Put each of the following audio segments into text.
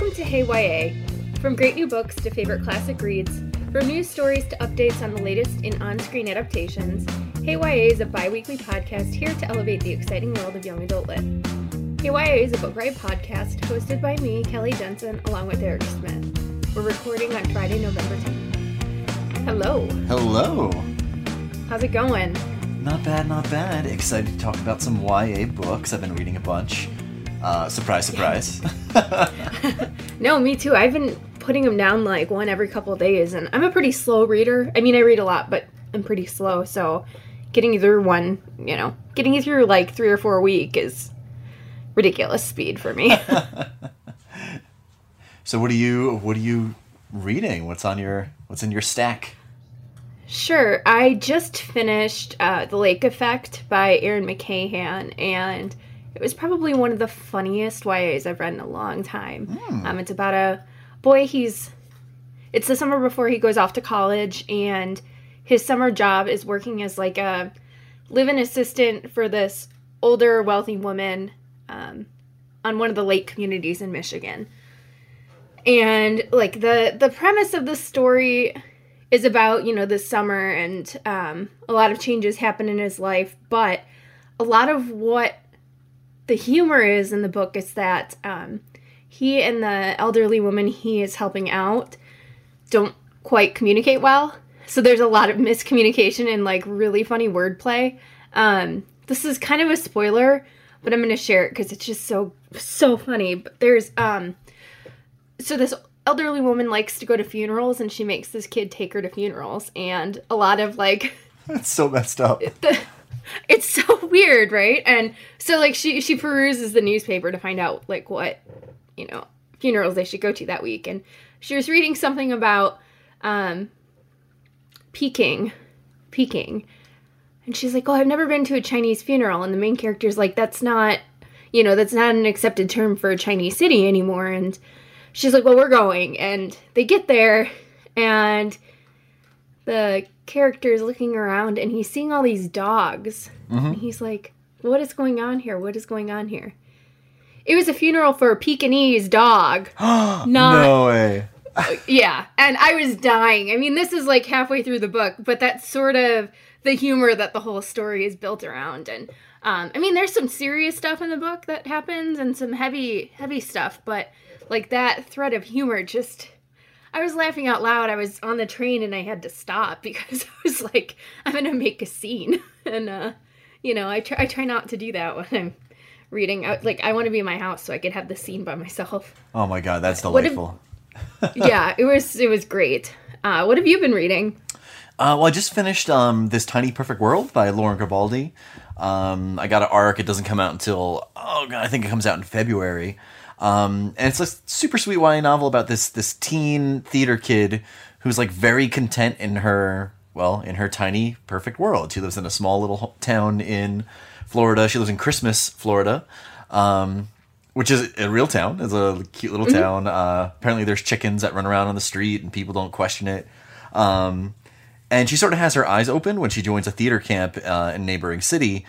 Welcome to Hey YA. From great new books to favorite classic reads, from news stories to updates on the latest in on screen adaptations, Hey YA is a bi weekly podcast here to elevate the exciting world of young adult lit. Hey YA is a book riot podcast hosted by me, Kelly Jensen, along with Eric Smith. We're recording on Friday, November 10th. Hello. Hello. How's it going? Not bad, not bad. Excited to talk about some YA books. I've been reading a bunch. Uh, surprise, surprise. no, me too. I've been putting them down like one every couple of days, and I'm a pretty slow reader. I mean, I read a lot, but I'm pretty slow, so getting through one, you know, getting you through like three or four a week is ridiculous speed for me. so what are you what are you reading? What's on your what's in your stack? Sure. I just finished uh, The Lake Effect by Erin McCahan, and it was probably one of the funniest YAs I've read in a long time. Mm. Um, it's about a boy, he's. It's the summer before he goes off to college, and his summer job is working as like a live in assistant for this older, wealthy woman um, on one of the lake communities in Michigan. And like the the premise of the story is about you know the summer and um, a lot of changes happen in his life, but a lot of what the humor is in the book is that um, he and the elderly woman he is helping out don't quite communicate well. So there's a lot of miscommunication and like really funny wordplay. Um, this is kind of a spoiler, but I'm going to share it because it's just so so funny. But there's um, so this elderly woman likes to go to funerals and she makes this kid take her to funerals and a lot of like that's so messed up the, it's so weird right? And so like she she peruses the newspaper to find out like what you know funerals they should go to that week. And she was reading something about um peking peking. And she's like oh i've never been to a chinese funeral. And the main character's like that's not you know that's not an accepted term for a chinese city anymore. And she's like, Well, we're going. And they get there, and the character is looking around and he's seeing all these dogs. Mm-hmm. And he's like, What is going on here? What is going on here? It was a funeral for a Pekingese dog. not, no way. yeah. And I was dying. I mean, this is like halfway through the book, but that's sort of the humor that the whole story is built around. And um, I mean, there's some serious stuff in the book that happens and some heavy, heavy stuff, but like that thread of humor just I was laughing out loud. I was on the train and I had to stop because I was like, I'm gonna make a scene, and uh, you know, I try I try not to do that when I'm reading. I, like, I want to be in my house so I could have the scene by myself. Oh my god, that's delightful. yeah, it was it was great. Uh, what have you been reading? Uh, well, I just finished um, this Tiny Perfect World by Lauren Gibaldi. Um, I got an arc. It doesn't come out until oh god, I think it comes out in February. Um, and it's a super sweet YA novel about this this teen theater kid who's like very content in her well in her tiny perfect world. She lives in a small little town in Florida. She lives in Christmas, Florida, um, which is a real town. It's a cute little mm-hmm. town. Uh, apparently, there's chickens that run around on the street, and people don't question it. Um, and she sort of has her eyes open when she joins a theater camp uh, in neighboring city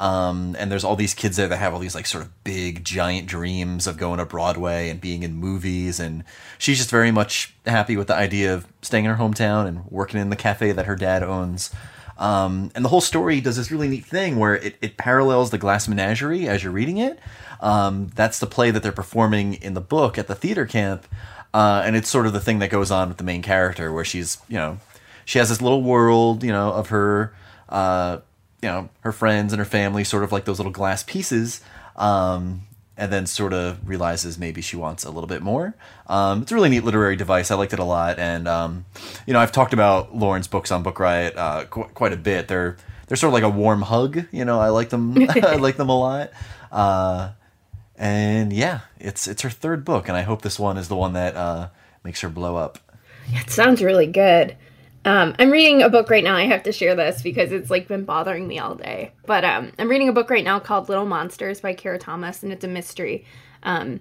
um, and there's all these kids there that have all these like sort of big giant dreams of going to Broadway and being in movies. And she's just very much happy with the idea of staying in her hometown and working in the cafe that her dad owns. Um, and the whole story does this really neat thing where it, it parallels the Glass Menagerie as you're reading it. Um, that's the play that they're performing in the book at the theater camp. Uh, and it's sort of the thing that goes on with the main character where she's, you know, she has this little world, you know, of her, uh, you know her friends and her family, sort of like those little glass pieces. Um, and then sort of realizes maybe she wants a little bit more. Um, it's a really neat literary device. I liked it a lot, and um, you know I've talked about Lauren's books on Book Riot uh, qu- quite a bit. They're they're sort of like a warm hug. You know I like them. I like them a lot. Uh, and yeah, it's it's her third book, and I hope this one is the one that uh, makes her blow up. It sounds really good. Um, I'm reading a book right now. I have to share this because it's like been bothering me all day. But um, I'm reading a book right now called Little Monsters by Kara Thomas, and it's a mystery. Um,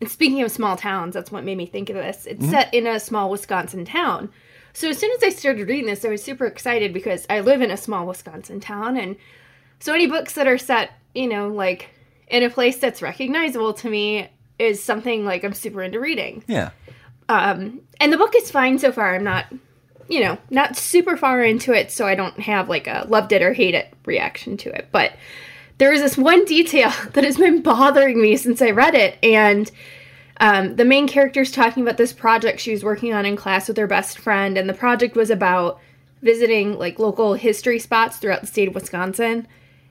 and speaking of small towns, that's what made me think of this. It's set in a small Wisconsin town. So as soon as I started reading this, I was super excited because I live in a small Wisconsin town, and so any books that are set, you know, like in a place that's recognizable to me is something like I'm super into reading. Yeah, Um, and the book is fine so far. I'm not, you know, not super far into it, so I don't have like a loved it or hate it reaction to it. But there is this one detail that has been bothering me since I read it, and um, the main character is talking about this project she was working on in class with her best friend, and the project was about visiting like local history spots throughout the state of Wisconsin,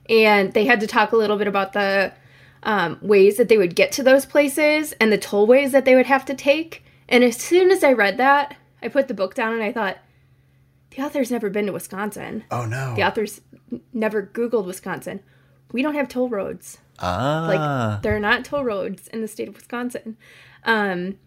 and they had to talk a little bit about the um, ways that they would get to those places and the tollways that they would have to take. And as soon as I read that, I put the book down and I thought, the author's never been to Wisconsin. Oh no. The author's never Googled Wisconsin. We don't have toll roads. Ah. Like there are not toll roads in the state of Wisconsin. Um,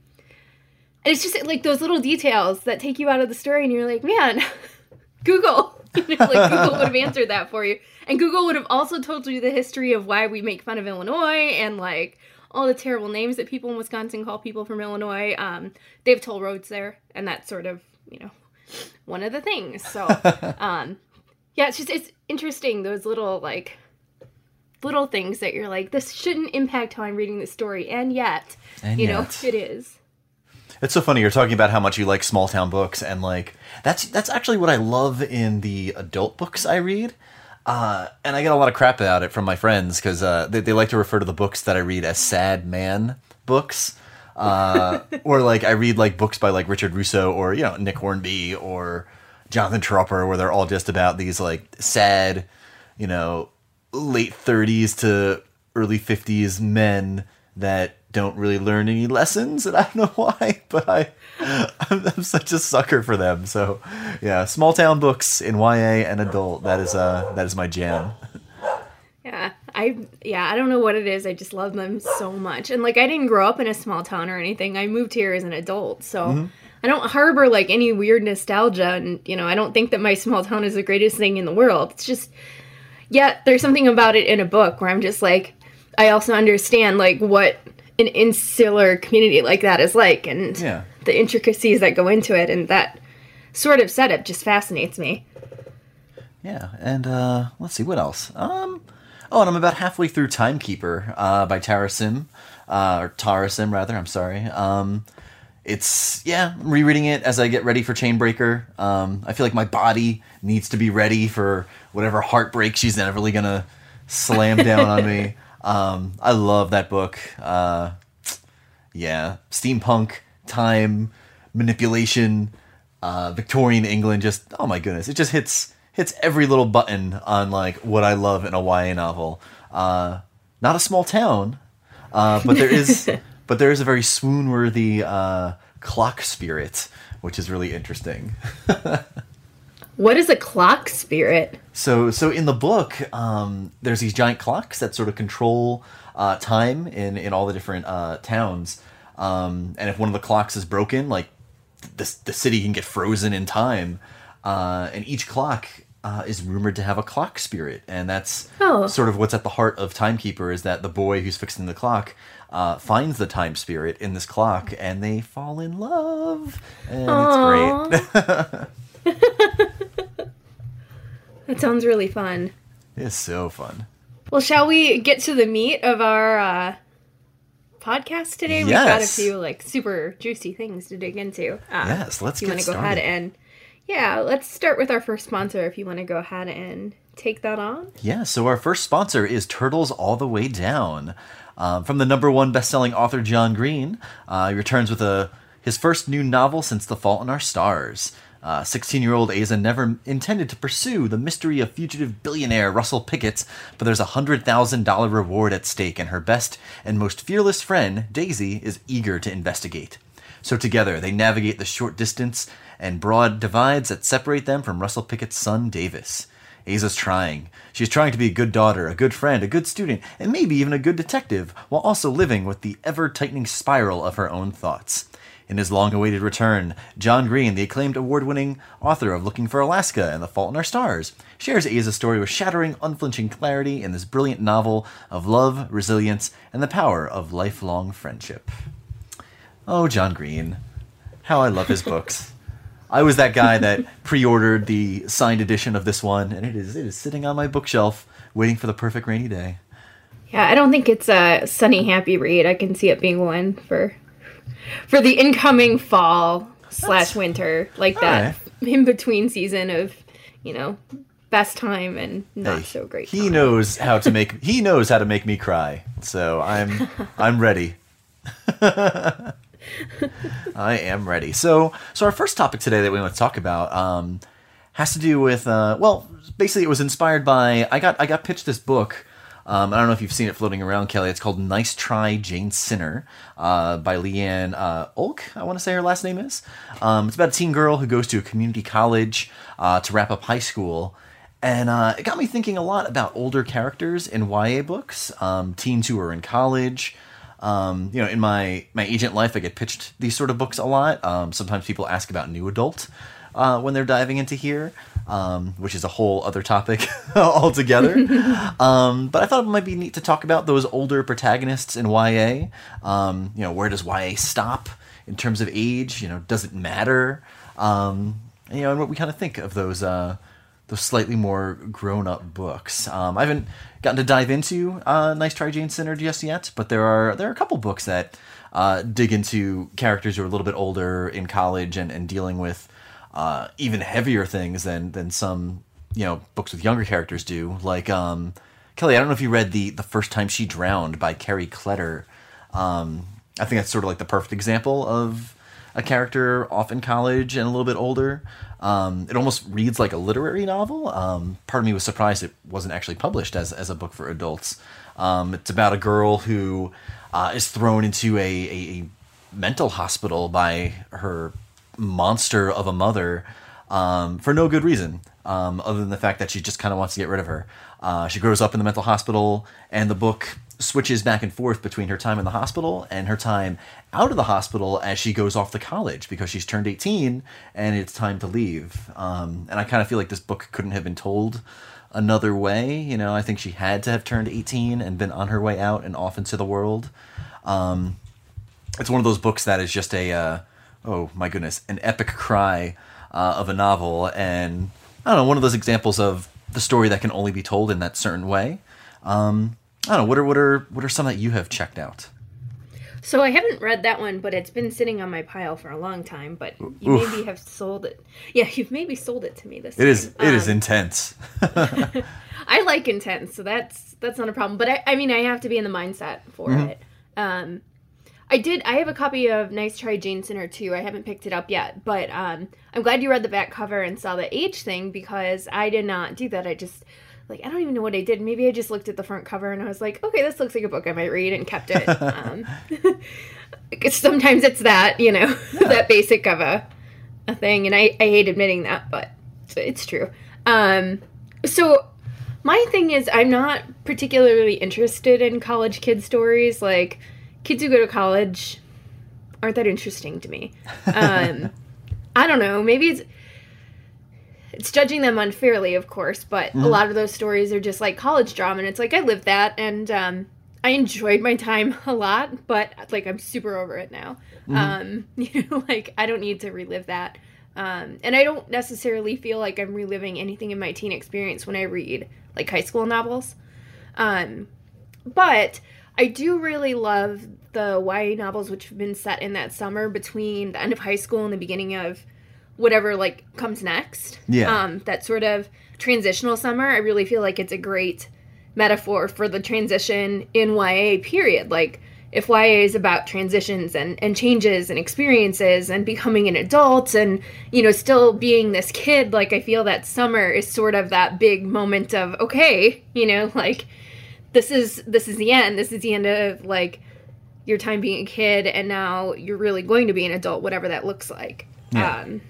and it's just like those little details that take you out of the story, and you're like, man, Google. You know, like Google would have answered that for you, and Google would have also told you the history of why we make fun of Illinois and like all the terrible names that people in Wisconsin call people from Illinois. Um, they have toll roads there, and that's sort of you know one of the things. So, um, yeah, it's just it's interesting those little like little things that you're like, this shouldn't impact how I'm reading the story, and yet, And you yet. know, it is. It's so funny. You're talking about how much you like small town books, and like that's that's actually what I love in the adult books I read. Uh, and I get a lot of crap about it from my friends because uh, they, they like to refer to the books that I read as sad man books, uh, or like I read like books by like Richard Russo or you know Nick Hornby or Jonathan Tropper, where they're all just about these like sad, you know, late 30s to early 50s men that don't really learn any lessons and I don't know why but I I'm, I'm such a sucker for them. So yeah small town books in YA and adult that is uh that is my jam. Yeah, I yeah, I don't know what it is. I just love them so much. And like I didn't grow up in a small town or anything. I moved here as an adult. So I don't harbor like any weird nostalgia and you know, I don't think that my small town is the greatest thing in the world. It's just yeah, there's something about it in a book where I'm just like I also understand like what an insular community like that is like and Yeah. the intricacies that go into it and that sort of setup just fascinates me. Yeah, and uh, let's see what else. Um, oh, and I'm about halfway through Timekeeper uh, by Tara Sim, uh, or Tara Sim rather. I'm sorry. Um, it's yeah, I'm rereading it as I get ready for Chainbreaker. Um, I feel like my body needs to be ready for whatever heartbreak she's really gonna slam down on me. Um, I love that book. Uh, yeah, steampunk, time, manipulation, uh, Victorian England. Just oh my goodness, it just hits hits every little button on like what I love in a YA novel. Uh, not a small town, uh, but there is but there is a very swoon worthy uh, clock spirit, which is really interesting. What is a clock spirit? So, so in the book, um, there's these giant clocks that sort of control uh, time in in all the different uh, towns. Um, and if one of the clocks is broken, like the the city can get frozen in time. Uh, and each clock uh, is rumored to have a clock spirit, and that's Oh. sort of what's at the heart of Timekeeper. Is that the boy who's fixing the clock uh, finds the time spirit in this clock, and they fall in love, and it's great. That sounds really fun. it's so fun. Well, shall we get to the meat of our uh, podcast today? We've got a few like super juicy things to dig into. Uh, Yes, let's you want to go ahead and yeah, let's start with our first sponsor. If you want to go ahead and take that on. Yeah, so our first sponsor is Turtles All the Way Down. Um, from the number one best-selling author John Green, uh, he returns with a his first new novel since The Fault in Our Stars. 16 year old Aza never intended to pursue the mystery of fugitive billionaire Russell Pickett, but there's a $100,000 reward at stake, and her best and most fearless friend, Daisy, is eager to investigate. So together, they navigate the short distance and broad divides that separate them from Russell Pickett's son, Davis. Aza's trying. She's trying to be a good daughter, a good friend, a good student, and maybe even a good detective, while also living with the ever tightening spiral of her own thoughts. In his long awaited return, John Green, the acclaimed award winning author of Looking for Alaska and The Fault in Our Stars, shares Aza's story with shattering, unflinching clarity in this brilliant novel of love, resilience, and the power of lifelong friendship. Oh, John Green. How I love his books. I was that guy that pre-ordered the signed edition of this one, and it is it is sitting on my bookshelf, waiting for the perfect rainy day. Yeah, I don't think it's a sunny, happy read. I can see it being one for for the incoming fall slash winter, like that right. in between season of you know best time and not Hey, so great. He time. knows how to make he knows how to make me cry. So I'm I'm ready. I am ready. So so our first topic today that we want to talk about um, has to do with uh, well basically it was inspired by I got I got pitched this book. Um, I don't know if you've seen it floating around, Kelly. It's called "Nice Try, Jane Sinner" uh, by Lianne uh, Olk. I want to say her last name is. Um, it's about a teen girl who goes to a community college uh, to wrap up high school, and uh, it got me thinking a lot about older characters in YA books, um, teens who are in college. Um, you know, in my my agent life, I get pitched these sort of books a lot. Um, sometimes people ask about new adult uh, when they're diving into here, um, which is a whole other topic altogether. um, but I thought it might be neat to talk about those older protagonists in YA. Um, you know, where does YA stop in terms of age? You know, does it matter? Um, you know, and what we kind of think of those uh, those slightly more grown up books. Um, I haven't gotten to dive into uh, Nice Try Jane Sinner just yet, but there are there are a couple books that uh, dig into characters who are a little bit older in college and, and dealing with uh, even heavier things than than some you know books with younger characters do. Like um, Kelly, I don't know if you read the the first time she drowned by Kerry Kletter. Um, I think that's sort of like the perfect example of a character off in college and a little bit older. Um, it almost reads like a literary novel. Um, part of me was surprised it wasn't actually published as, as a book for adults. Um, it's about a girl who uh, is thrown into a, a, a mental hospital by her monster of a mother um, for no good reason, um, other than the fact that she just kind of wants to get rid of her. Uh, she grows up in the mental hospital, and the book switches back and forth between her time in the hospital and her time out of the hospital as she goes off to college because she's turned 18 and it's time to leave. Um, and I kind of feel like this book couldn't have been told another way. You know, I think she had to have turned 18 and been on her way out and off into the world. Um, it's one of those books that is just a, uh, oh my goodness, an epic cry uh, of a novel. And I don't know, one of those examples of the story that can only be told in that certain way. Um, I don't know. What are what are what are some that you have checked out? So I haven't read that one, but it's been sitting on my pile for a long time. But you Oof. maybe have sold it. Yeah, you've maybe sold it to me this. It is time. it is Um, intense. I like intense, so that's that's not a problem. But I, I mean, I have to be in the mindset for Mm-hmm. it. Um, I did. I have a copy of Nice Try Jane Sinner too. I haven't picked it up yet, but um, I'm glad you read the back cover and saw the age thing because I did not do that. I just like I don't even know what I did. Maybe I just looked at the front cover and I was like, okay, this looks like a book I might read and kept it. um, sometimes it's that you know that basic of a a thing, and I I hate admitting that, but it's true. Um, so my thing is i'm not particularly interested in college kid stories like kids who go to college aren't that interesting to me um, i don't know maybe it's it's judging them unfairly of course but a lot of those stories are just like college drama and it's like i lived that and um, i enjoyed my time a lot but like i'm super over it now. Um, you know like i don't need to relive that. Um, and I don't necessarily feel like I'm reliving anything in my teen experience when I read like high school novels. Um, but I do really love the YA novels which have been set in that summer between the end of high school and the beginning of whatever like comes next. Yeah. Um, that sort of transitional summer. I really feel like it's a great metaphor for the transition in YA period. Like if YA is about transitions and, and changes and experiences and becoming an adult and, you know, still being this kid, like I feel that summer is sort of that big moment of, okay, you know, like this is this is the end. This is the end of like your time being a kid and now you're really going to be an adult, whatever that looks like. Yeah. Um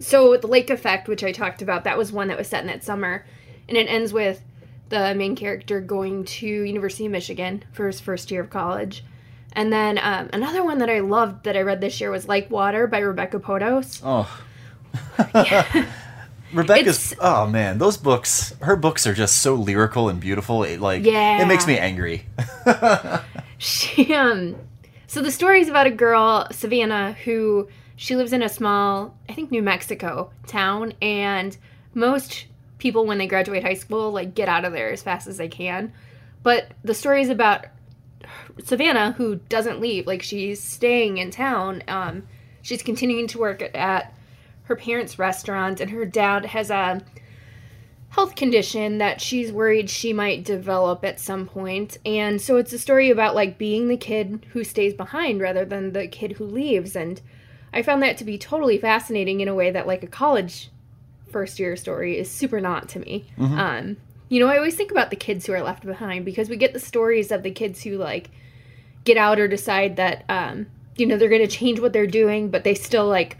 so the lake effect, which I talked about, that was one that was set in that summer. And it ends with the main character going to University of Michigan for his first year of college. And then um, another one that I loved that I read this year was Like Water by Rebecca Podos. Oh. Rebecca's It's- oh man, those books her books are just so lyrical and beautiful. It like Yeah. it makes me angry. She um so the story is about a girl, Savannah, who she lives in a small, I think New Mexico town and most people when they graduate high school like get out of there as fast as they can. But the story is about Savannah who doesn't leave, like she's staying in town. Um she's continuing to work at her parents' restaurant and her dad has a health condition that she's worried she might develop at some point. And so it's a story about like being the kid who stays behind rather than the kid who leaves. And I found that to be totally fascinating in a way that like a college first year story is super not to me. Um, you know, I always think about the kids who are left behind because we get the stories of the kids who like get out or decide that um, you know they're going to change what they're doing, but they still like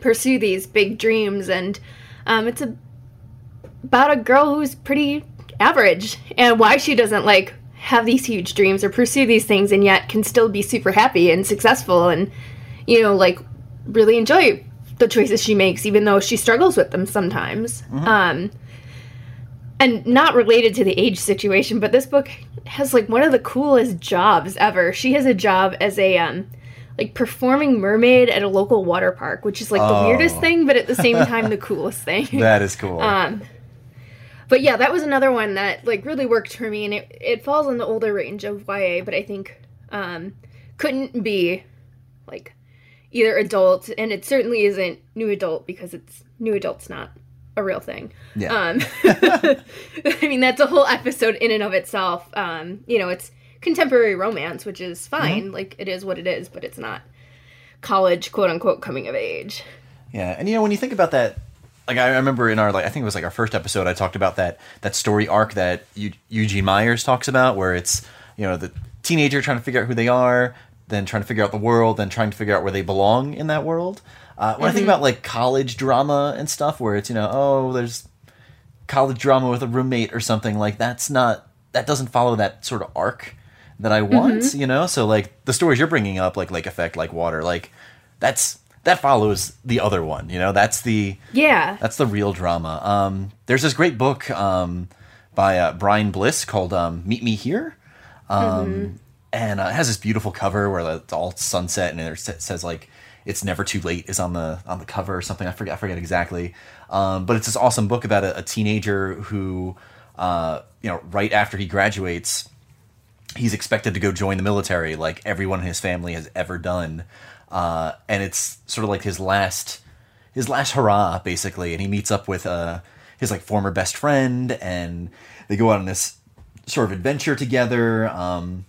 pursue these big dreams and um, it's a about a girl who's pretty average and why she doesn't like have these huge dreams or pursue these things and yet can still be super happy and successful and you know like really enjoy the choices she makes even though she struggles with them sometimes um and not related to the age situation but this book has like one of the coolest jobs ever she has a job as a um like performing mermaid at a local water park which is like the Oh. weirdest thing but at the same time the coolest thing That is cool. um, but yeah, that was another one that like really worked for me, and it it falls in the older range of YA, but I think um, couldn't be like either adult, and it certainly isn't new adult because it's new adult's not a real thing. yeah. Um, I mean, that's a whole episode in and of itself. Um, you know, it's contemporary romance, which is fine. Like, it is what it is, but it's not college, quote unquote, coming of age. Yeah, and you know when you think about that, like I remember in our like I think it was like our first episode, I talked about that that story arc that Eu- Eugene Myers talks about, where it's you know the teenager trying to figure out who they are, then trying to figure out the world, then trying to figure out where they belong in that world. Uh, when I think about like college drama and stuff, where it's you know oh there's college drama with a roommate or something like that's not that doesn't follow that sort of arc that I want, you know. So like the stories you're bringing up, like Lake Effect, like Water, like that's that follows the other one, you know. That's the Yeah. that's the real drama. Um, there's this great book um, by uh, Bryan Bliss called um, "Meet Me Here," um, and uh, it has this beautiful cover where it's all sunset, and it says like "It's never too late" is on the on the cover or something. I forget I forget exactly, um, but it's this awesome book about a, a teenager who, uh, you know, right after he graduates, he's expected to go join the military like everyone in his family has ever done. Uh, and it's sort of like his last his last hurrah basically. And he meets up with uh, his like former best friend and they go out on this sort of adventure together. Um,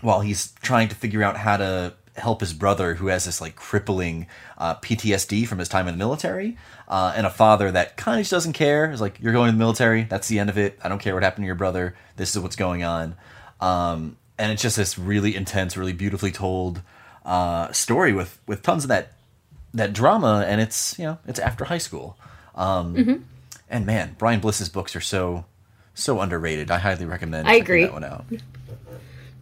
while he's trying to figure out how to help his brother who has this like crippling uh, PTSD from his time in the military uh, and a father that kind of just doesn't care. Is like you're going to the military. That's the end of it. I don't care what happened to your brother. This is what's going on. Um, and it's just this really intense really beautifully told uh, story with with tons of that that drama and it's you know it's after high school. Um, and man Bryan Bliss's books are so so underrated. I highly recommend I agree. that one out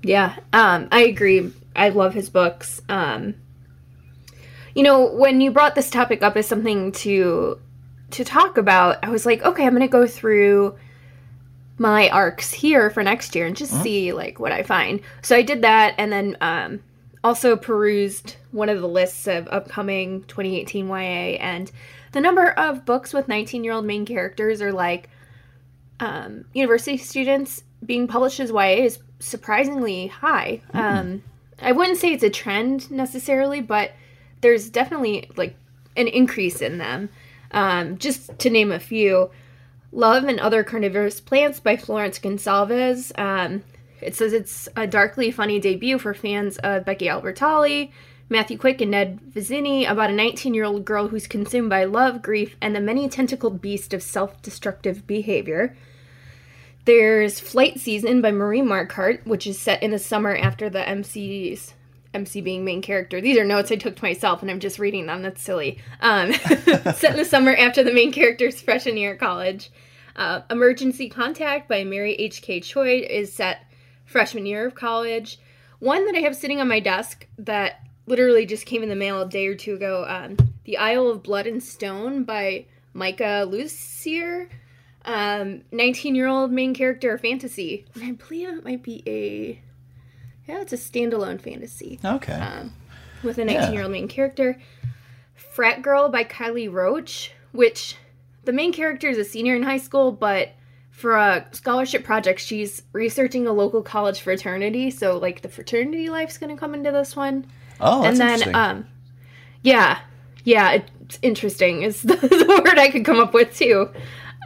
Yeah, um, I agree. I love his books. Um, you know, when you brought this topic up as something to to talk about, I was like, okay, I'm going to go through my arcs here for next year and just see like what I find. So I did that, and then um, also perused one of the lists of upcoming 2018 YA, and the number of books with 19 year old main characters are like um, university students being published as YA is surprisingly high. Um, I wouldn't say it's a trend necessarily, but there's definitely like an increase in them. Um, just to name a few, Love and Other Carnivorous Plants by Florence Gonsalves. Um, It says it's a darkly funny debut for fans of Becky Albertalli, Matthew Quick, and Ned Vizzini about a 19 year old girl who's consumed by love, grief, and the many tentacled beast of self destructive behavior. There's Flight Season by Marie Marquardt, which is set in the summer after the MC's MC being main character. These are notes I took to myself, and I'm just reading them. That's silly. Um, set in the summer after the main character's freshman year at college. Uh, Emergency Contact by Mary H.K. Choi is set freshman year of college. One that I have sitting on my desk that literally just came in the mail a day or two ago um, The Isle of Blood and Stone by Makiia Lucier. 19 um, year old main character fantasy. And I believe it might be a. Yeah, it's a standalone fantasy. Okay. Um, with a 19 year old main character. Frat Girl by Kiley Roache, which the main character is a senior in high school, but for a scholarship project, she's researching a local college fraternity. So, like, the fraternity life's going to come into this one. Oh, and then, um, yeah, yeah, it's interesting. Is the, the word I could come up with too.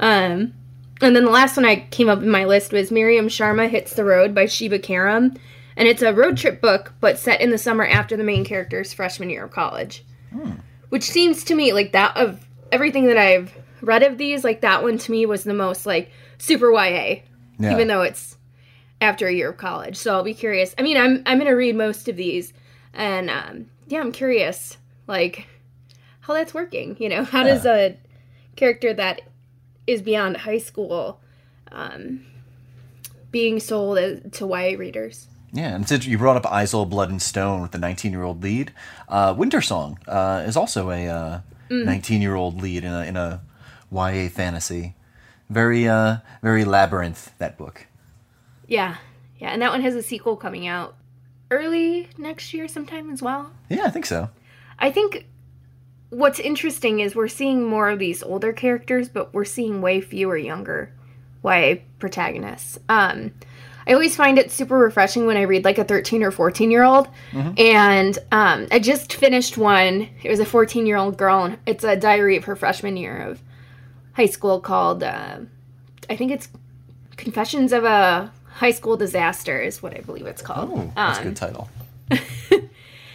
Um, and then the last one I came up in my list was Mariam Sharma Hits the Road by Sheba Karim. And it's a road trip book, but set in the summer after the main character's freshman year of college. Hmm. Which seems to me like that of everything that I've read of these, like that one to me was the most like super YA. Yeah. Even though it's after a year of college. So I'll be curious. I mean, I'm I'm gonna read most of these and um, yeah, I'm curious like how that's working. You know, how yeah. does a character that is beyond high school um, being sold as, to YA readers. Yeah, and since you brought up Isle, Blood and Stone with the 19 year old lead, uh, Wintersong uh, is also a 19 uh, year old lead in a, in a YA fantasy. Very, uh, very labyrinth, that book. Yeah, yeah, and that one has a sequel coming out early next year sometime as well. Yeah, I think so. I think what's interesting is we're seeing more of these older characters, but we're seeing way fewer younger YA protagonists. Um, I always find it super refreshing when I read like a 13 or 14 year old. Mm-hmm. And um, I just finished one. It was a 14 year old girl, and it's a diary of her freshman year of high school called, uh, I think it's Confessions of a High School Disaster, is what I believe it's called. Oh, that's um, a good title.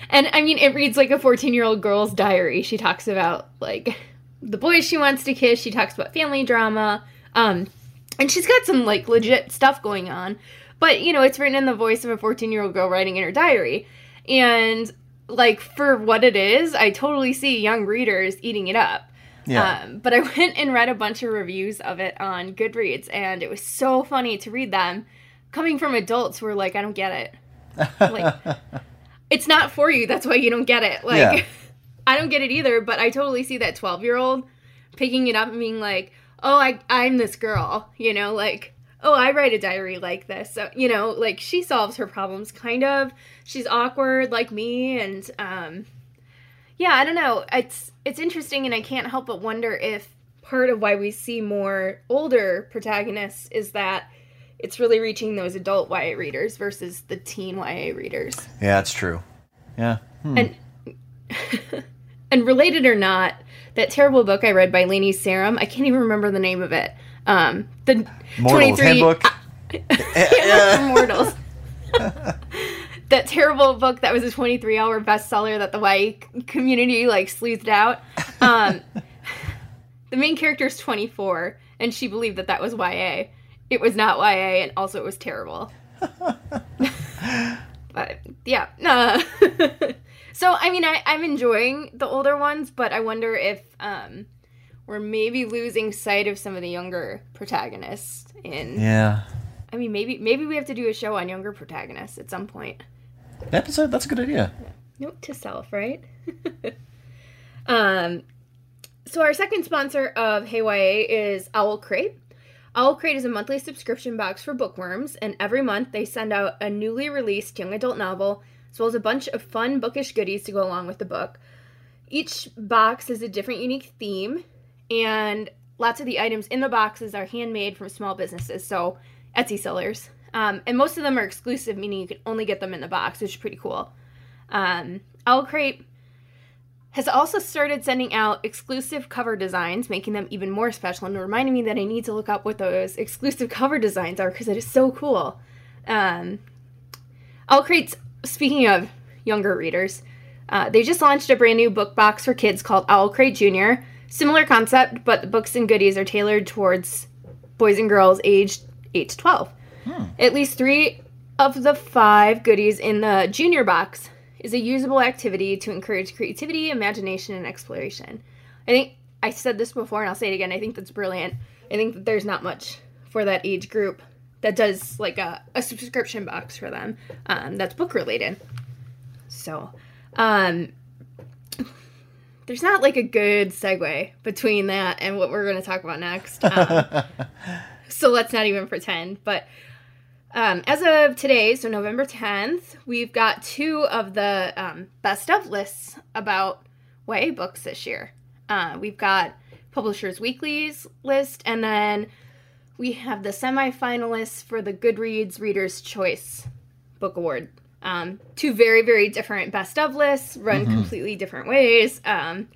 And I mean, it reads like a 14 year old girl's diary. She talks about like the boys she wants to kiss. She talks about family drama. Um, and she's got some like legit stuff going on. But, you know, it's written in the voice of a 14 year old girl writing in her diary. And like for what it is, I totally see young readers eating it up. Yeah. Um, but I went and read a bunch of reviews of it on Goodreads, and it was so funny to read them coming from adults who were like, I don't get it. Like, it's not for you. That's why you don't get it. Like, yeah. I don't get it either, but I totally see that 12 year old picking it up and being like, oh, I, I'm this girl, you know, like, oh, I write a diary like this. So, you know, like she solves her problems kind of. She's awkward like me. And, um, yeah, I don't know. It's, it's interesting and I can't help but wonder if part of why we see more older protagonists is that it's really reaching those adult YA readers versus the teen YA readers. Yeah, that's true. Yeah. Hmm. And and related or not, that terrible book I read by Lainey Sarem, I can't even remember the name of it. Um, the Mortals 23 Handbook. Uh, yeah. Mortals. that terrible book that was a 23 hour bestseller that the YA community like sleuthed out. Um, the main character is 24 and she believed that that was YA it was not YA, and also it was terrible. but yeah. Uh, so I mean, I, I'm enjoying the older ones, but I wonder if um, we're maybe losing sight of some of the younger protagonists. In yeah. I mean, maybe maybe we have to do a show on younger protagonists at some point. Episode. That's a good idea. Note to self, right? um. So our second sponsor of Hey YA is Owl Crate. Owl Crate is a monthly subscription box for bookworms, and every month they send out a newly released young adult novel, as well as a bunch of fun bookish goodies to go along with the book. Each box is a different unique theme, and lots of the items in the boxes are handmade from small businesses, so Etsy sellers. Um, and most of them are exclusive, meaning you can only get them in the box, which is pretty cool. Um, Owl Crate has also started sending out exclusive cover designs, making them even more special and reminding me that I need to look up what those exclusive cover designs are because it is so cool. Um, Owl Crate's, speaking of younger readers, uh, they just launched a brand new book box for kids called Owl Crate Junior. Similar concept, but the books and goodies are tailored towards boys and girls aged 8 to 12. At least three of the five goodies in the junior box is a usable activity to encourage creativity, imagination, and exploration. I think I said this before and I'll say it again. I think that's brilliant. I think that there's not much for that age group that does like a, a subscription box for them um, that's book related. So, um, there's not like a good segue between that and what we're going to talk about next. Um, so let's not even pretend. But um, as of today, so November 10th, we've got two of the um, best of lists about YA books this year. Uh, we've got Publishers Weekly's list, and then we have the semifinalists for the Goodreads Reader's Choice Book Award. Um, two very, very different best of lists, run completely different ways. Um,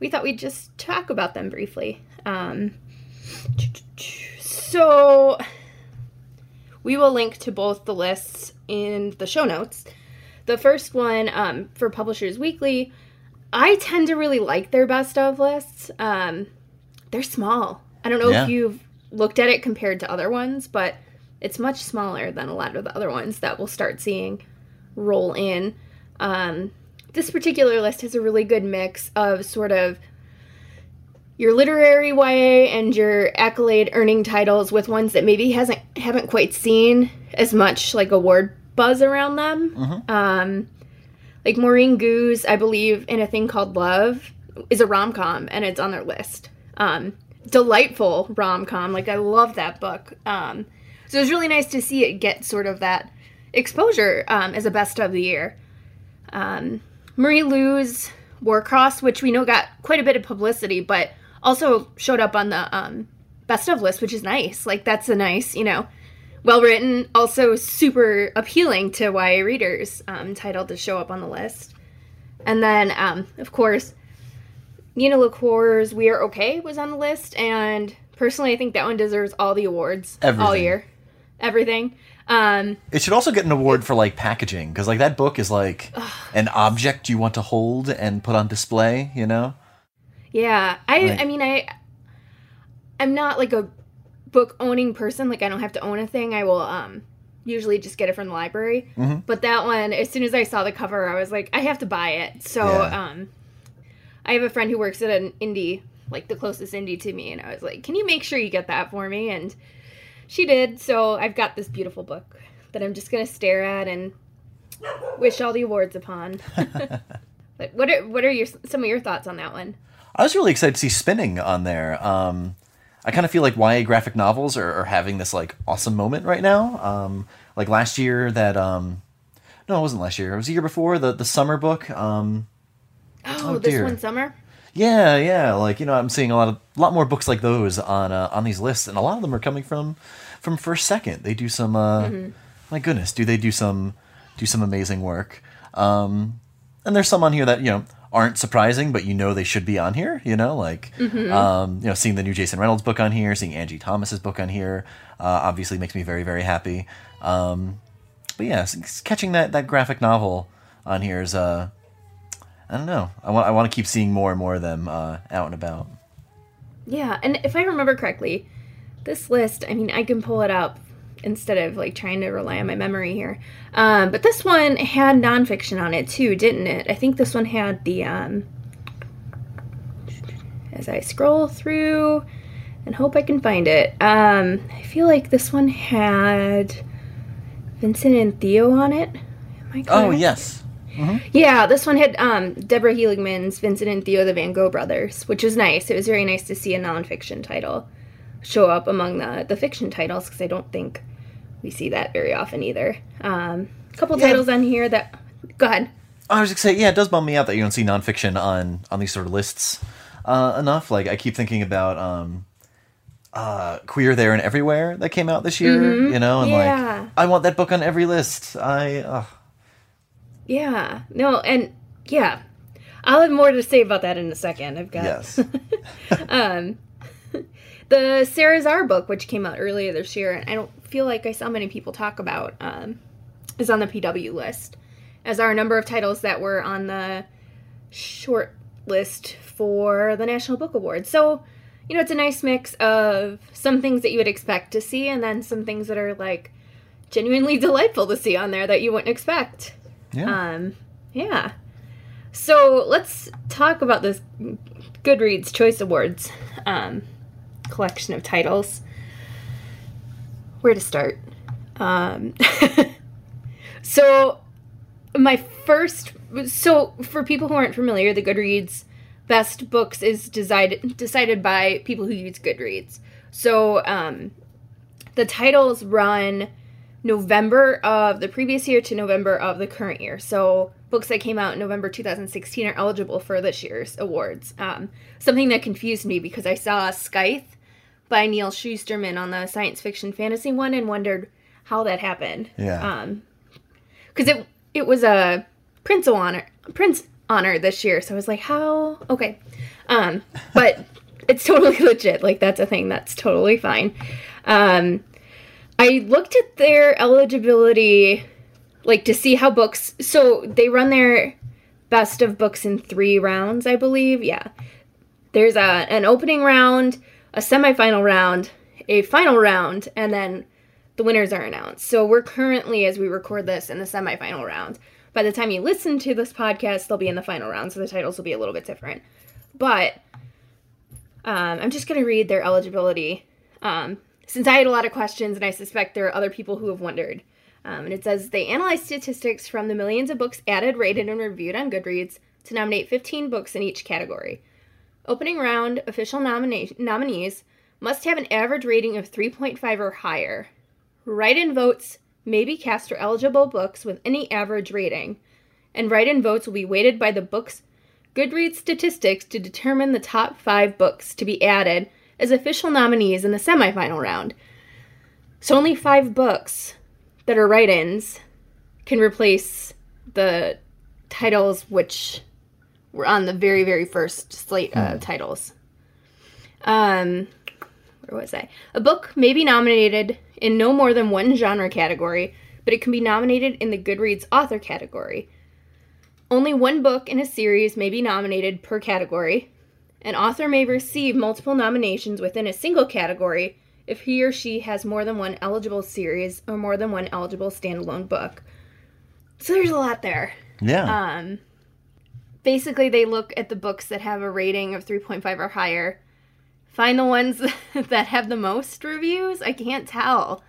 we thought we'd just talk about them briefly. Um, so we will link to both the lists in the show notes. The first one um, for Publishers Weekly, I tend to really like their best of lists. Um, they're small. I don't know Yeah. if you've looked at it compared to other ones, but it's much smaller than a lot of the other ones that we'll start seeing roll in. Um, this particular list has a really good mix of sort of your literary YA and your accolade earning titles with ones that maybe hasn't haven't quite seen as much like award buzz around them. Um, like Maurene Goo's, I believe, in a thing called Love, is a rom com and it's on their list. Um, delightful rom com. Like I love that book. Um, so it was really nice to see it get sort of that exposure um, as a best of the year. Um, Marie Lu's Warcross, which we know got quite a bit of publicity, but also showed up on the um, best of list, which is nice. Like that's a nice, you know, well written, also super appealing to YA readers um, title to show up on the list. And then, um, of course, Nina LaCour's We Are Okay was on the list, and personally, I think that one deserves all the awards all year. Everything. Um, It should also get an award for like packaging because like that book is like an object you want to hold and put on display. You know. Yeah, I Right. I mean I I'm not like a book owning person. Like I don't have to own a thing. I will um usually just get it from the library. Mhm. But that one, as soon as I saw the cover, I was like, I have to buy it. So Yeah. um I have a friend who works at an indie, like the closest indie to me, and I was like, Can you make sure you get that for me? And she did. So I've got this beautiful book that I'm just gonna stare at and wish all the awards upon. but what are what are your some of your thoughts on that one? I was really excited to see spinning on there. Um, I kind of feel like YA graphic novels are, are having this like awesome moment right now. Um, like last year, that um, no, it wasn't last year. It was the year before the the summer book. Um, Oh, Oh, this one summer. yeah, yeah, like you know, I'm seeing a lot of a lot more books like those on uh, on these lists, and a lot of them are coming from from first second. They do some. Uh, My goodness, do they do some do some amazing work? Um, and there's some on here that you know aren't surprising, but you know they should be on here. You know, like um, you know, seeing the new Jason Reynolds book on here, seeing Angie Thomas's book on here, uh, obviously makes me very very happy. Um, but yeah, catching that that graphic novel on here is uh, I don't know. I want I want to keep seeing more and more of them uh, out and about. Yeah, and if I remember correctly, this list, I mean, I can pull it up instead of like trying to rely on my memory here. Um, but this one had nonfiction on it too, didn't it? I think this one had the um as I scroll through and hope I can find it. Um, I feel like this one had Vincent and Theo on it. Am I correct? Oh yes, Yeah, this one had um, Deborah Heiligman's Vincent and Theo the Van Gogh brothers, which was nice. It was very nice to see a nonfiction title show up among the, the fiction titles because I don't think we see that very often either. Um, a couple Yeah. titles on here that. Go ahead. I was gonna say, yeah, it does bum me out that you don't see nonfiction on on these sort of lists uh, enough. Like I keep thinking about um, uh, Queer There and Everywhere that came out this year, you know, and Yeah. like I want that book on every list. I uh, Yeah. No, and yeah. I'll have more to say about that in a second. I've got. yes, the Sarah Czar book, which came out earlier this year, and I don't feel like I saw many people talk about um, is on the PW list, as are a number of titles that were on the short list for the National Book Award. So, you know, it's a nice mix of some things that you would expect to see and then some things that are like genuinely delightful to see on there that you wouldn't expect. Yeah. Um, yeah. So let's talk about this Goodreads Choice Awards um, collection of titles. Where to start? Um, so, my first. So, for people who aren't familiar, the Goodreads best books is decided decided by people who use Goodreads. So, um, the titles run November of the previous year to November of the current year. So books that came out in November 2016 are eligible for this year's awards. Um, something that confused me because I saw Scythe by Neal Shusterman on the science fiction fantasy one and wondered how that happened. Yeah. Um, because it it was a Printz of honor Printz honor this year, so I was like, how? Okay. Um, but it's totally legit. Like that's a thing. That's totally fine. Um I looked at their eligibility, like to see how books. So they run their best of books in three rounds, I believe. Yeah, there's a an opening round, a semifinal round, a final round, and then the winners are announced. So we're currently, as we record this, in the semifinal round. By the time you listen to this podcast, they'll be in the final round, so the titles will be a little bit different. But um, I'm just gonna read their eligibility. Um, since I had a lot of questions, and I suspect there are other people who have wondered. Um, and it says they analyze statistics from the millions of books added, rated, and reviewed on Goodreads to nominate 15 books in each category. Opening round official nomina- nominees must have an average rating of 3.5 or higher. Write in votes may be cast for eligible books with any average rating, and write in votes will be weighted by the book's Goodreads statistics to determine the top five books to be added as official nominees in the semifinal round. So only five books that are write ins can replace the titles which were on the very, very first slate of titles. Um, where was I? A book may be nominated in no more than one genre category, but it can be nominated in the Goodreads author category. Only one book in a series may be nominated per category, an author may receive multiple nominations within a single category if he or she has more than one eligible series or more than one eligible standalone book. So there's a lot there. Yeah. Um, basically, they look at the books that have a rating of 3.5 or higher, find the ones that have the most reviews. I can't tell.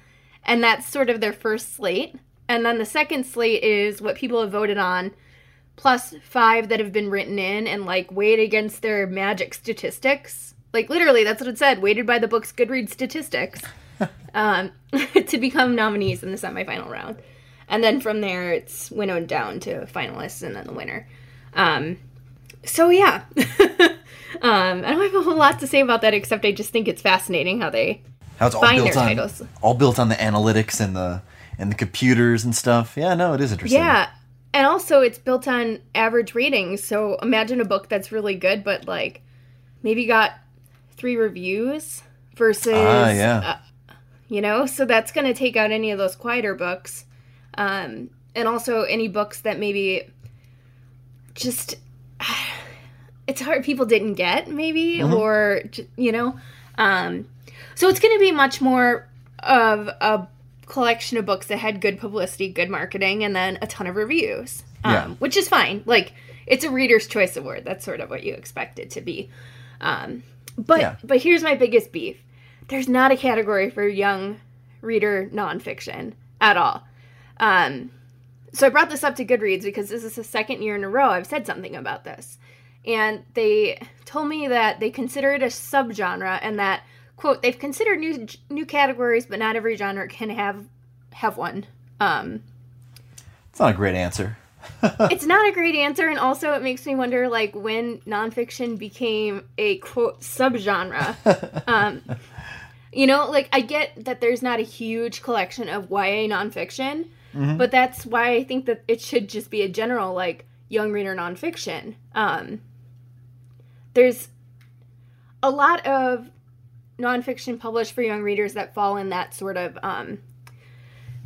And that's sort of their first slate. And then the second slate is what people have voted on plus five that have been written in and like weighed against their magic statistics. Like literally, that's what it said. Weighted by the book's Goodreads statistics um, to become nominees in the semifinal round, and then from there it's winnowed down to finalists and then the winner. Um, so yeah, um, I don't have a whole lot to say about that except I just think it's fascinating how they How it's all find built their on titles. all built on the analytics and the and the computers and stuff. Yeah, no, it is interesting. Yeah. And also it's built on average ratings. So imagine a book that's really good but like maybe got 3 reviews versus Ah, yeah. uh, you know, so that's going to take out any of those quieter books. Um and also any books that maybe just it's hard people didn't get maybe Mm-hmm. or you know? Um so it's going to be much more of a collection of books that had good publicity good marketing and then a ton of reviews. Um, Yeah. which is fine. Like it's a reader's choice award. That's sort of what you expect it to be. Um but Yeah. but here's my biggest beef. There's not a category for young reader nonfiction at all. Um so I brought this up to Goodreads because this is the second year in a row I've said something about this. And they told me that they consider it a subgenre and that quote they've considered new new categories but not every genre can have have one. Um It's not a great answer. it's not a great answer and also it makes me wonder like when nonfiction became a quote subgenre. um you know, like I get that there's not a huge collection of YA nonfiction, but that's why I think that it should just be a general like young reader nonfiction. Um, there's a lot of nonfiction published for young readers that fall in that sort of um,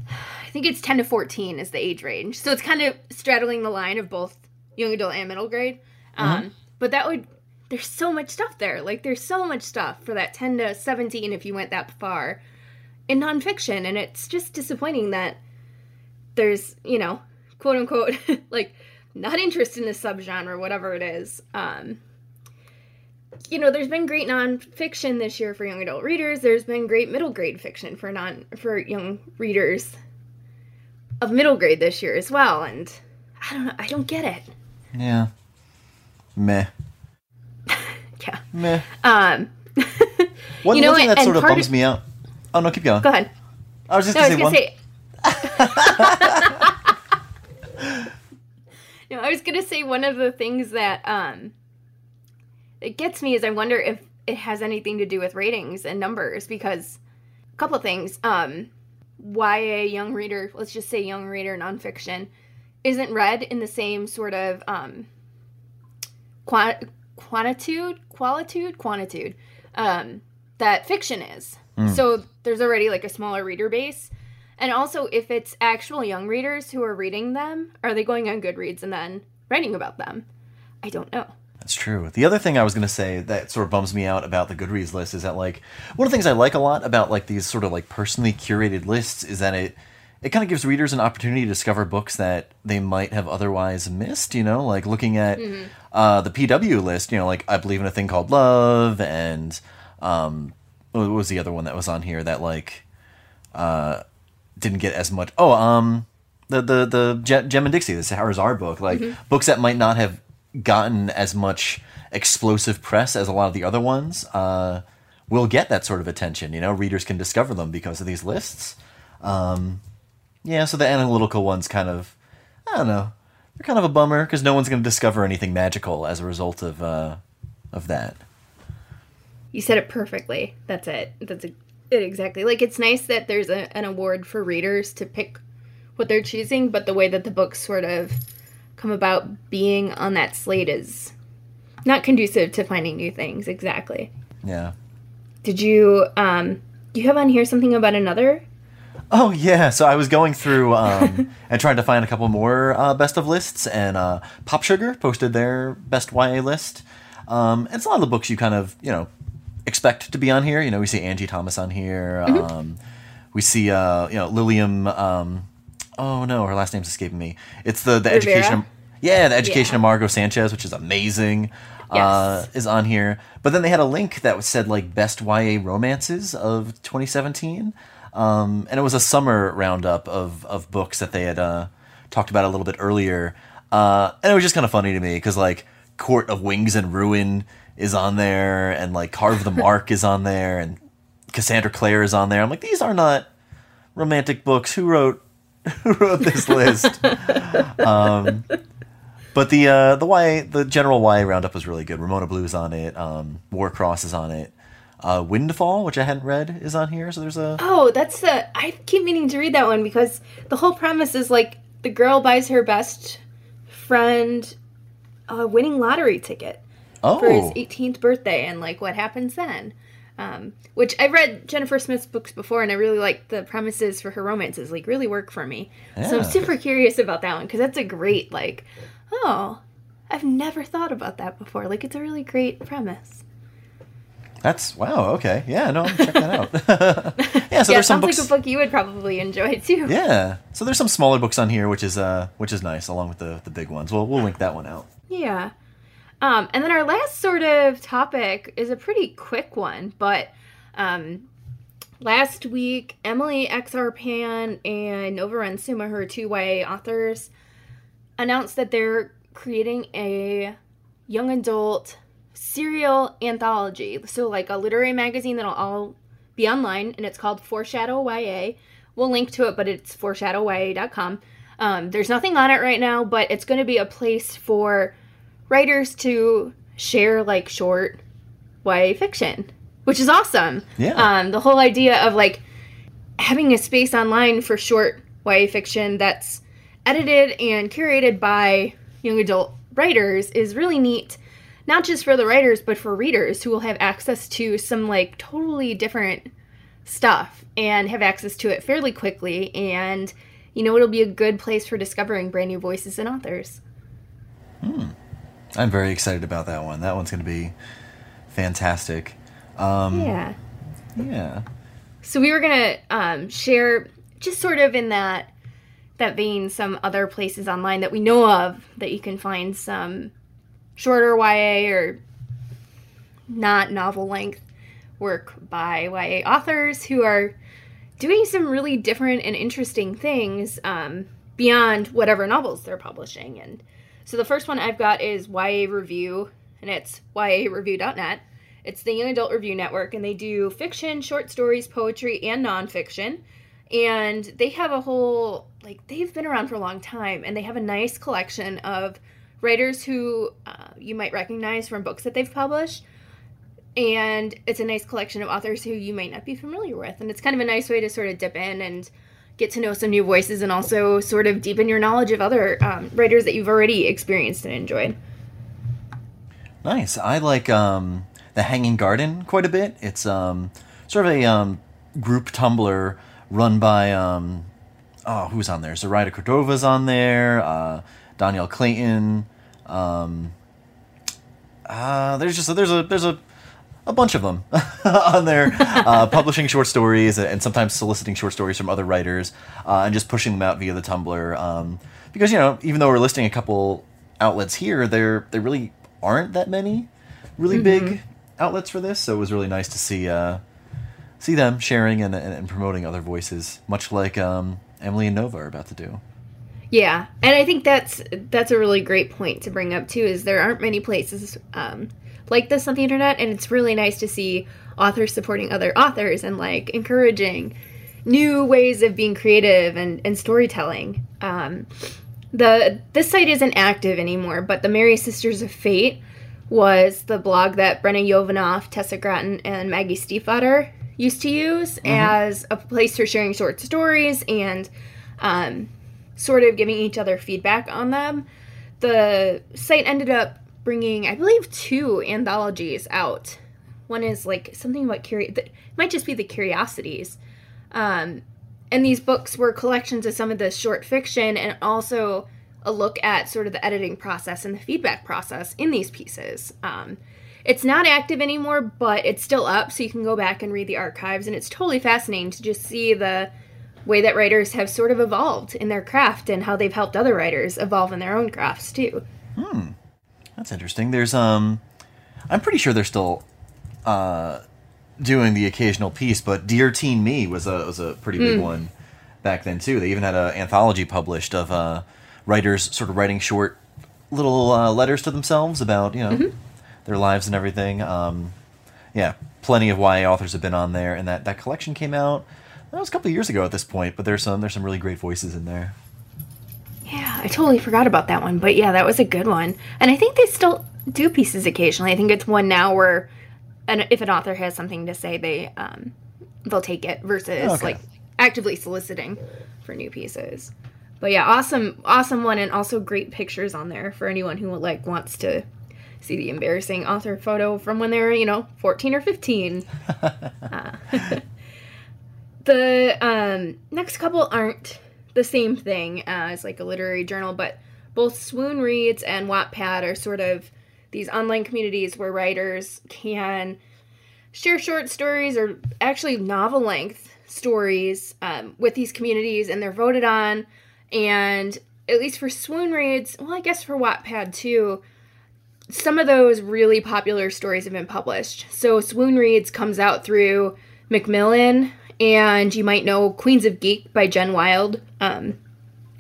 I think it's 10 to 14 is the age range. So it's kind of straddling the line of both young adult and middle grade. Um, But that would, there's so much stuff there. Like, there's so much stuff for that 10 to 17 if you went that far in nonfiction. And it's just disappointing that there's, you know, quote unquote, like, not interested in this subgenre, whatever it is. Um, you know, there's been great nonfiction this year for young adult readers. There's been great middle grade fiction for non for young readers of middle grade this year as well. And I don't know, I don't get it. Yeah. Meh. Yeah. Meh. Um, One, You know, one thing that sort of bums of- me out. Oh no, keep going. go ahead. I was just No, gonna was say gonna one. say. no, I was gonna say one of the things that um, it gets me is I wonder if it has anything to do with ratings and numbers because a couple of things. Um, why a young reader, let's just say young reader nonfiction, isn't read in the same sort of um, qua- quantitude, qualitude, quantitude um, that fiction is. So there's already like a smaller reader base. And also, if it's actual young readers who are reading them, are they going on Goodreads and then writing about them? I don't know. That's true. The other thing I was going to say that sort of bums me out about the Goodreads list is that like one of the things I like a lot about like these sort of like personally curated lists is that it it kind of gives readers an opportunity to discover books that they might have otherwise missed. You know, like looking at uh, the PW list. You know, like I believe in a thing called love, and um, what was the other one that was on here that like uh, didn't get as much? Oh, um, the the the Je- Gem and Dixie, the Sara Zarr book, like books that might not have gotten as much explosive press as a lot of the other ones uh, will get that sort of attention. You know, readers can discover them because of these lists. Um, yeah, so the analytical ones kind of, I don't know, they're kind of a bummer because no one's going to discover anything magical as a result of uh, of that. You said it perfectly. That's it. That's a, it exactly. Like it's nice that there's a, an award for readers to pick what they're choosing, but the way that the books sort of come about being on that slate is not conducive to finding new things. Exactly. Yeah. Did you um do you have on here something about another? Oh yeah, so I was going through um, and trying to find a couple more uh, best of lists, and uh, Pop Sugar posted their best YA list. Um, and it's a lot of the books you kind of you know expect to be on here. You know, we see Angie Thomas on here. Um, we see uh, you know Lilliam. Um, oh no, her last name's escaping me. It's the the Rivera? education. Of, yeah, the education Yeah. of Margot Sanchez, which is amazing. Uh, is on here, but then they had a link that said like best YA romances of 2017, um, and it was a summer roundup of of books that they had uh, talked about a little bit earlier, uh, and it was just kind of funny to me because like Court of Wings and Ruin is on there, and like Carve the Mark is on there, and Cassandra Clare is on there. I'm like, these are not romantic books. Who wrote who wrote this list? um, but the uh, the YA, the general YA roundup was really good. Ramona Blue's on it. Um, Warcross is on it. Uh, Windfall, which I hadn't read, is on here. So there's a Oh, that's the I keep meaning to read that one because the whole premise is like the girl buys her best friend a winning lottery ticket. Oh for his 18th birthday and like what happens then um, which i've read jennifer smith's books before and i really like the premises for her romances like really work for me so i'm super curious about that one because that's a great like oh i've never thought about that before like it's a really great premise that's wow. Okay, yeah, no, I'm check that out. yeah, so yeah there's some sounds books. like a book you would probably enjoy too yeah, so there's some smaller books on here, which is uh, which is nice, along with the the big ones. We'll we'll link that one out. Yeah. Um, and then our last sort of topic is a pretty quick one, but um, last week, Emily XR Pan and Nova Ren Suma, her two YA authors, announced that they're creating a young adult serial anthology. So, like a literary magazine that'll all be online, and it's called Foreshadow YA. We'll link to it, but it's foreshadowya.com. Um, there's nothing on it right now, but it's going to be a place for writers to share like short YA fiction, which is awesome. Yeah. Um, the whole idea of like having a space online for short YA fiction that's edited and curated by young adult writers is really neat. Not just for the writers, but for readers who will have access to some like totally different stuff and have access to it fairly quickly and you know, it'll be a good place for discovering brand new voices and authors. I'm very excited about that one. That one's going to be fantastic. Um, Yeah. yeah. So we were gonna um, share just sort of in that that vein some other places online that we know of that you can find some shorter YA or not novel length work by YA authors who are doing some really different and interesting things um, beyond whatever novels they're publishing. And so the first one I've got is YA Review, and it's yareview.net. It's the Young Adult Review Network, and they do fiction, short stories, poetry, and nonfiction. And they have a whole, like, they've been around for a long time, and they have a nice collection of writers who uh, you might recognize from books that they've published. And it's a nice collection of authors who you might not be familiar with. And it's kind of a nice way to sort of dip in and get to know some new voices and also sort of deepen your knowledge of other um, writers that you've already experienced and enjoyed. Nice. I like um, the Hanging Garden quite a bit. It's um, sort of a um, group Tumblr run by um, oh, who's on there? Zoraida Cordova's on there. Uh, Dhonielle Clayton. Um, uh, there's just there's a there's a a bunch of them on there, uh, publishing short stories and sometimes soliciting short stories from other writers uh, and just pushing them out via the Tumblr. Um, because you know, even though we're listing a couple outlets here, there there really aren't that many really big outlets for this. So it was really nice to see uh, see them sharing and, and, and promoting other voices, much like um, Emily and Nova are about to do. Yeah, and I think that's that's a really great point to bring up too. Is there aren't many places um, like this on the internet, and it's really nice to see authors supporting other authors and like encouraging new ways of being creative and, and storytelling. Um, the this site isn't active anymore, but the Merry Sisters of Fate was the blog that Brenna Yovanoff, Tessa Gratton, and Maggie Stiefvater used to use as a place for sharing short stories and um, sort of giving each other feedback on them. The site ended up bringing, I believe, two anthologies out. One is like something about curious. It might just be the Curiosities. Um, and these books were collections of some of the short fiction and also a look at sort of the editing process and the feedback process in these pieces. Um, it's not active anymore, but it's still up, so you can go back and read the archives, and it's totally fascinating to just see the way that writers have sort of evolved in their craft and how they've helped other writers evolve in their own crafts too. That's interesting. There's um, I'm pretty sure they're still uh, doing the occasional piece, but Dear Teen Me was a was a pretty big one back then too. They even had an anthology published of uh, writers sort of writing short little uh, letters to themselves about you know their lives and everything. Um, yeah, plenty of YA authors have been on there, and that that collection came out. That was a couple of years ago at this point, but there's some there's some really great voices in there. I totally forgot about that one, but yeah, that was a good one. And I think they still do pieces occasionally. I think it's one now where, and if an author has something to say, they um, they'll take it versus Okay. like actively soliciting for new pieces. But yeah, awesome, awesome one, and also great pictures on there for anyone who like wants to see the embarrassing author photo from when they were, you know, fourteen or fifteen. Uh, the um, next couple aren't the same thing as like a literary journal, but both Swoon Reads and Wattpad are sort of these online communities where writers can share short stories or actually novel length stories um, with these communities, and they're voted on. And at least for Swoon Reads, well, I guess for Wattpad too, some of those really popular stories have been published. So Swoon Reads comes out through Macmillan, and you might know Queens of Geek by Jen Wilde um,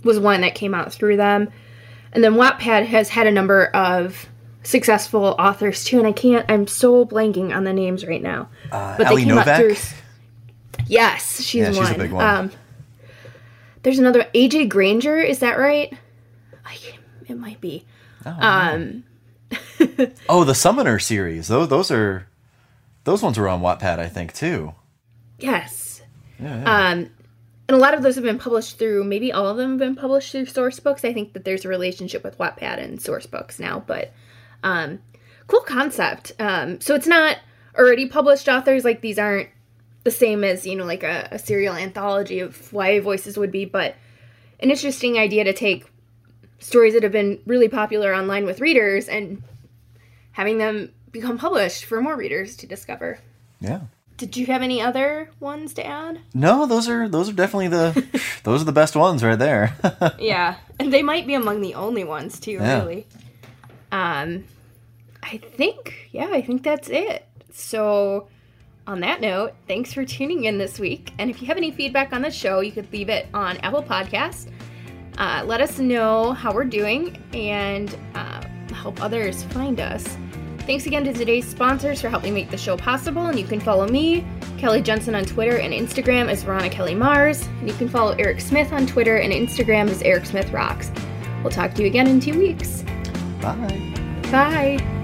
was one that came out through them. And then Wattpad has had a number of successful authors too, and I can't, I'm so blanking on the names right now. Uh, But Ellie Novak. Yes, she's Yeah, she's one. a big one. Um, there's another AJ Granger. Is that right? I, it might be. Um, Oh, the Summoner series. Those those are those ones were on Wattpad, I think too. yes. Yeah, yeah. Um, and a lot of those have been published through. Maybe all of them have been published through Sourcebooks. I think that there's a relationship with Wattpad and Sourcebooks now, but um, cool concept. Um, so it's not already published authors. Like these aren't the same as you know like a, a serial anthology of YA voices would be, but an interesting idea to take stories that have been really popular online with readers and having them become published for more readers to discover. Yeah. Did you have any other ones to add? No, those are those are definitely the those are the best ones right there. yeah, and they might be among the only ones too. Yeah. Really. Um, I think yeah, I think that's it. So, on that note, thanks for tuning in this week. And if you have any feedback on the show, you could leave it on Apple Podcast. Uh, let us know how we're doing and uh, help others find us. Thanks again to today's sponsors for helping make the show possible. And you can follow me, Kelly Jensen, on Twitter and Instagram as Veronica Kelly Mars. And you can follow Eric Smith on Twitter and Instagram as Eric Smith Rocks. We'll talk to you again in two weeks. Bye. Bye.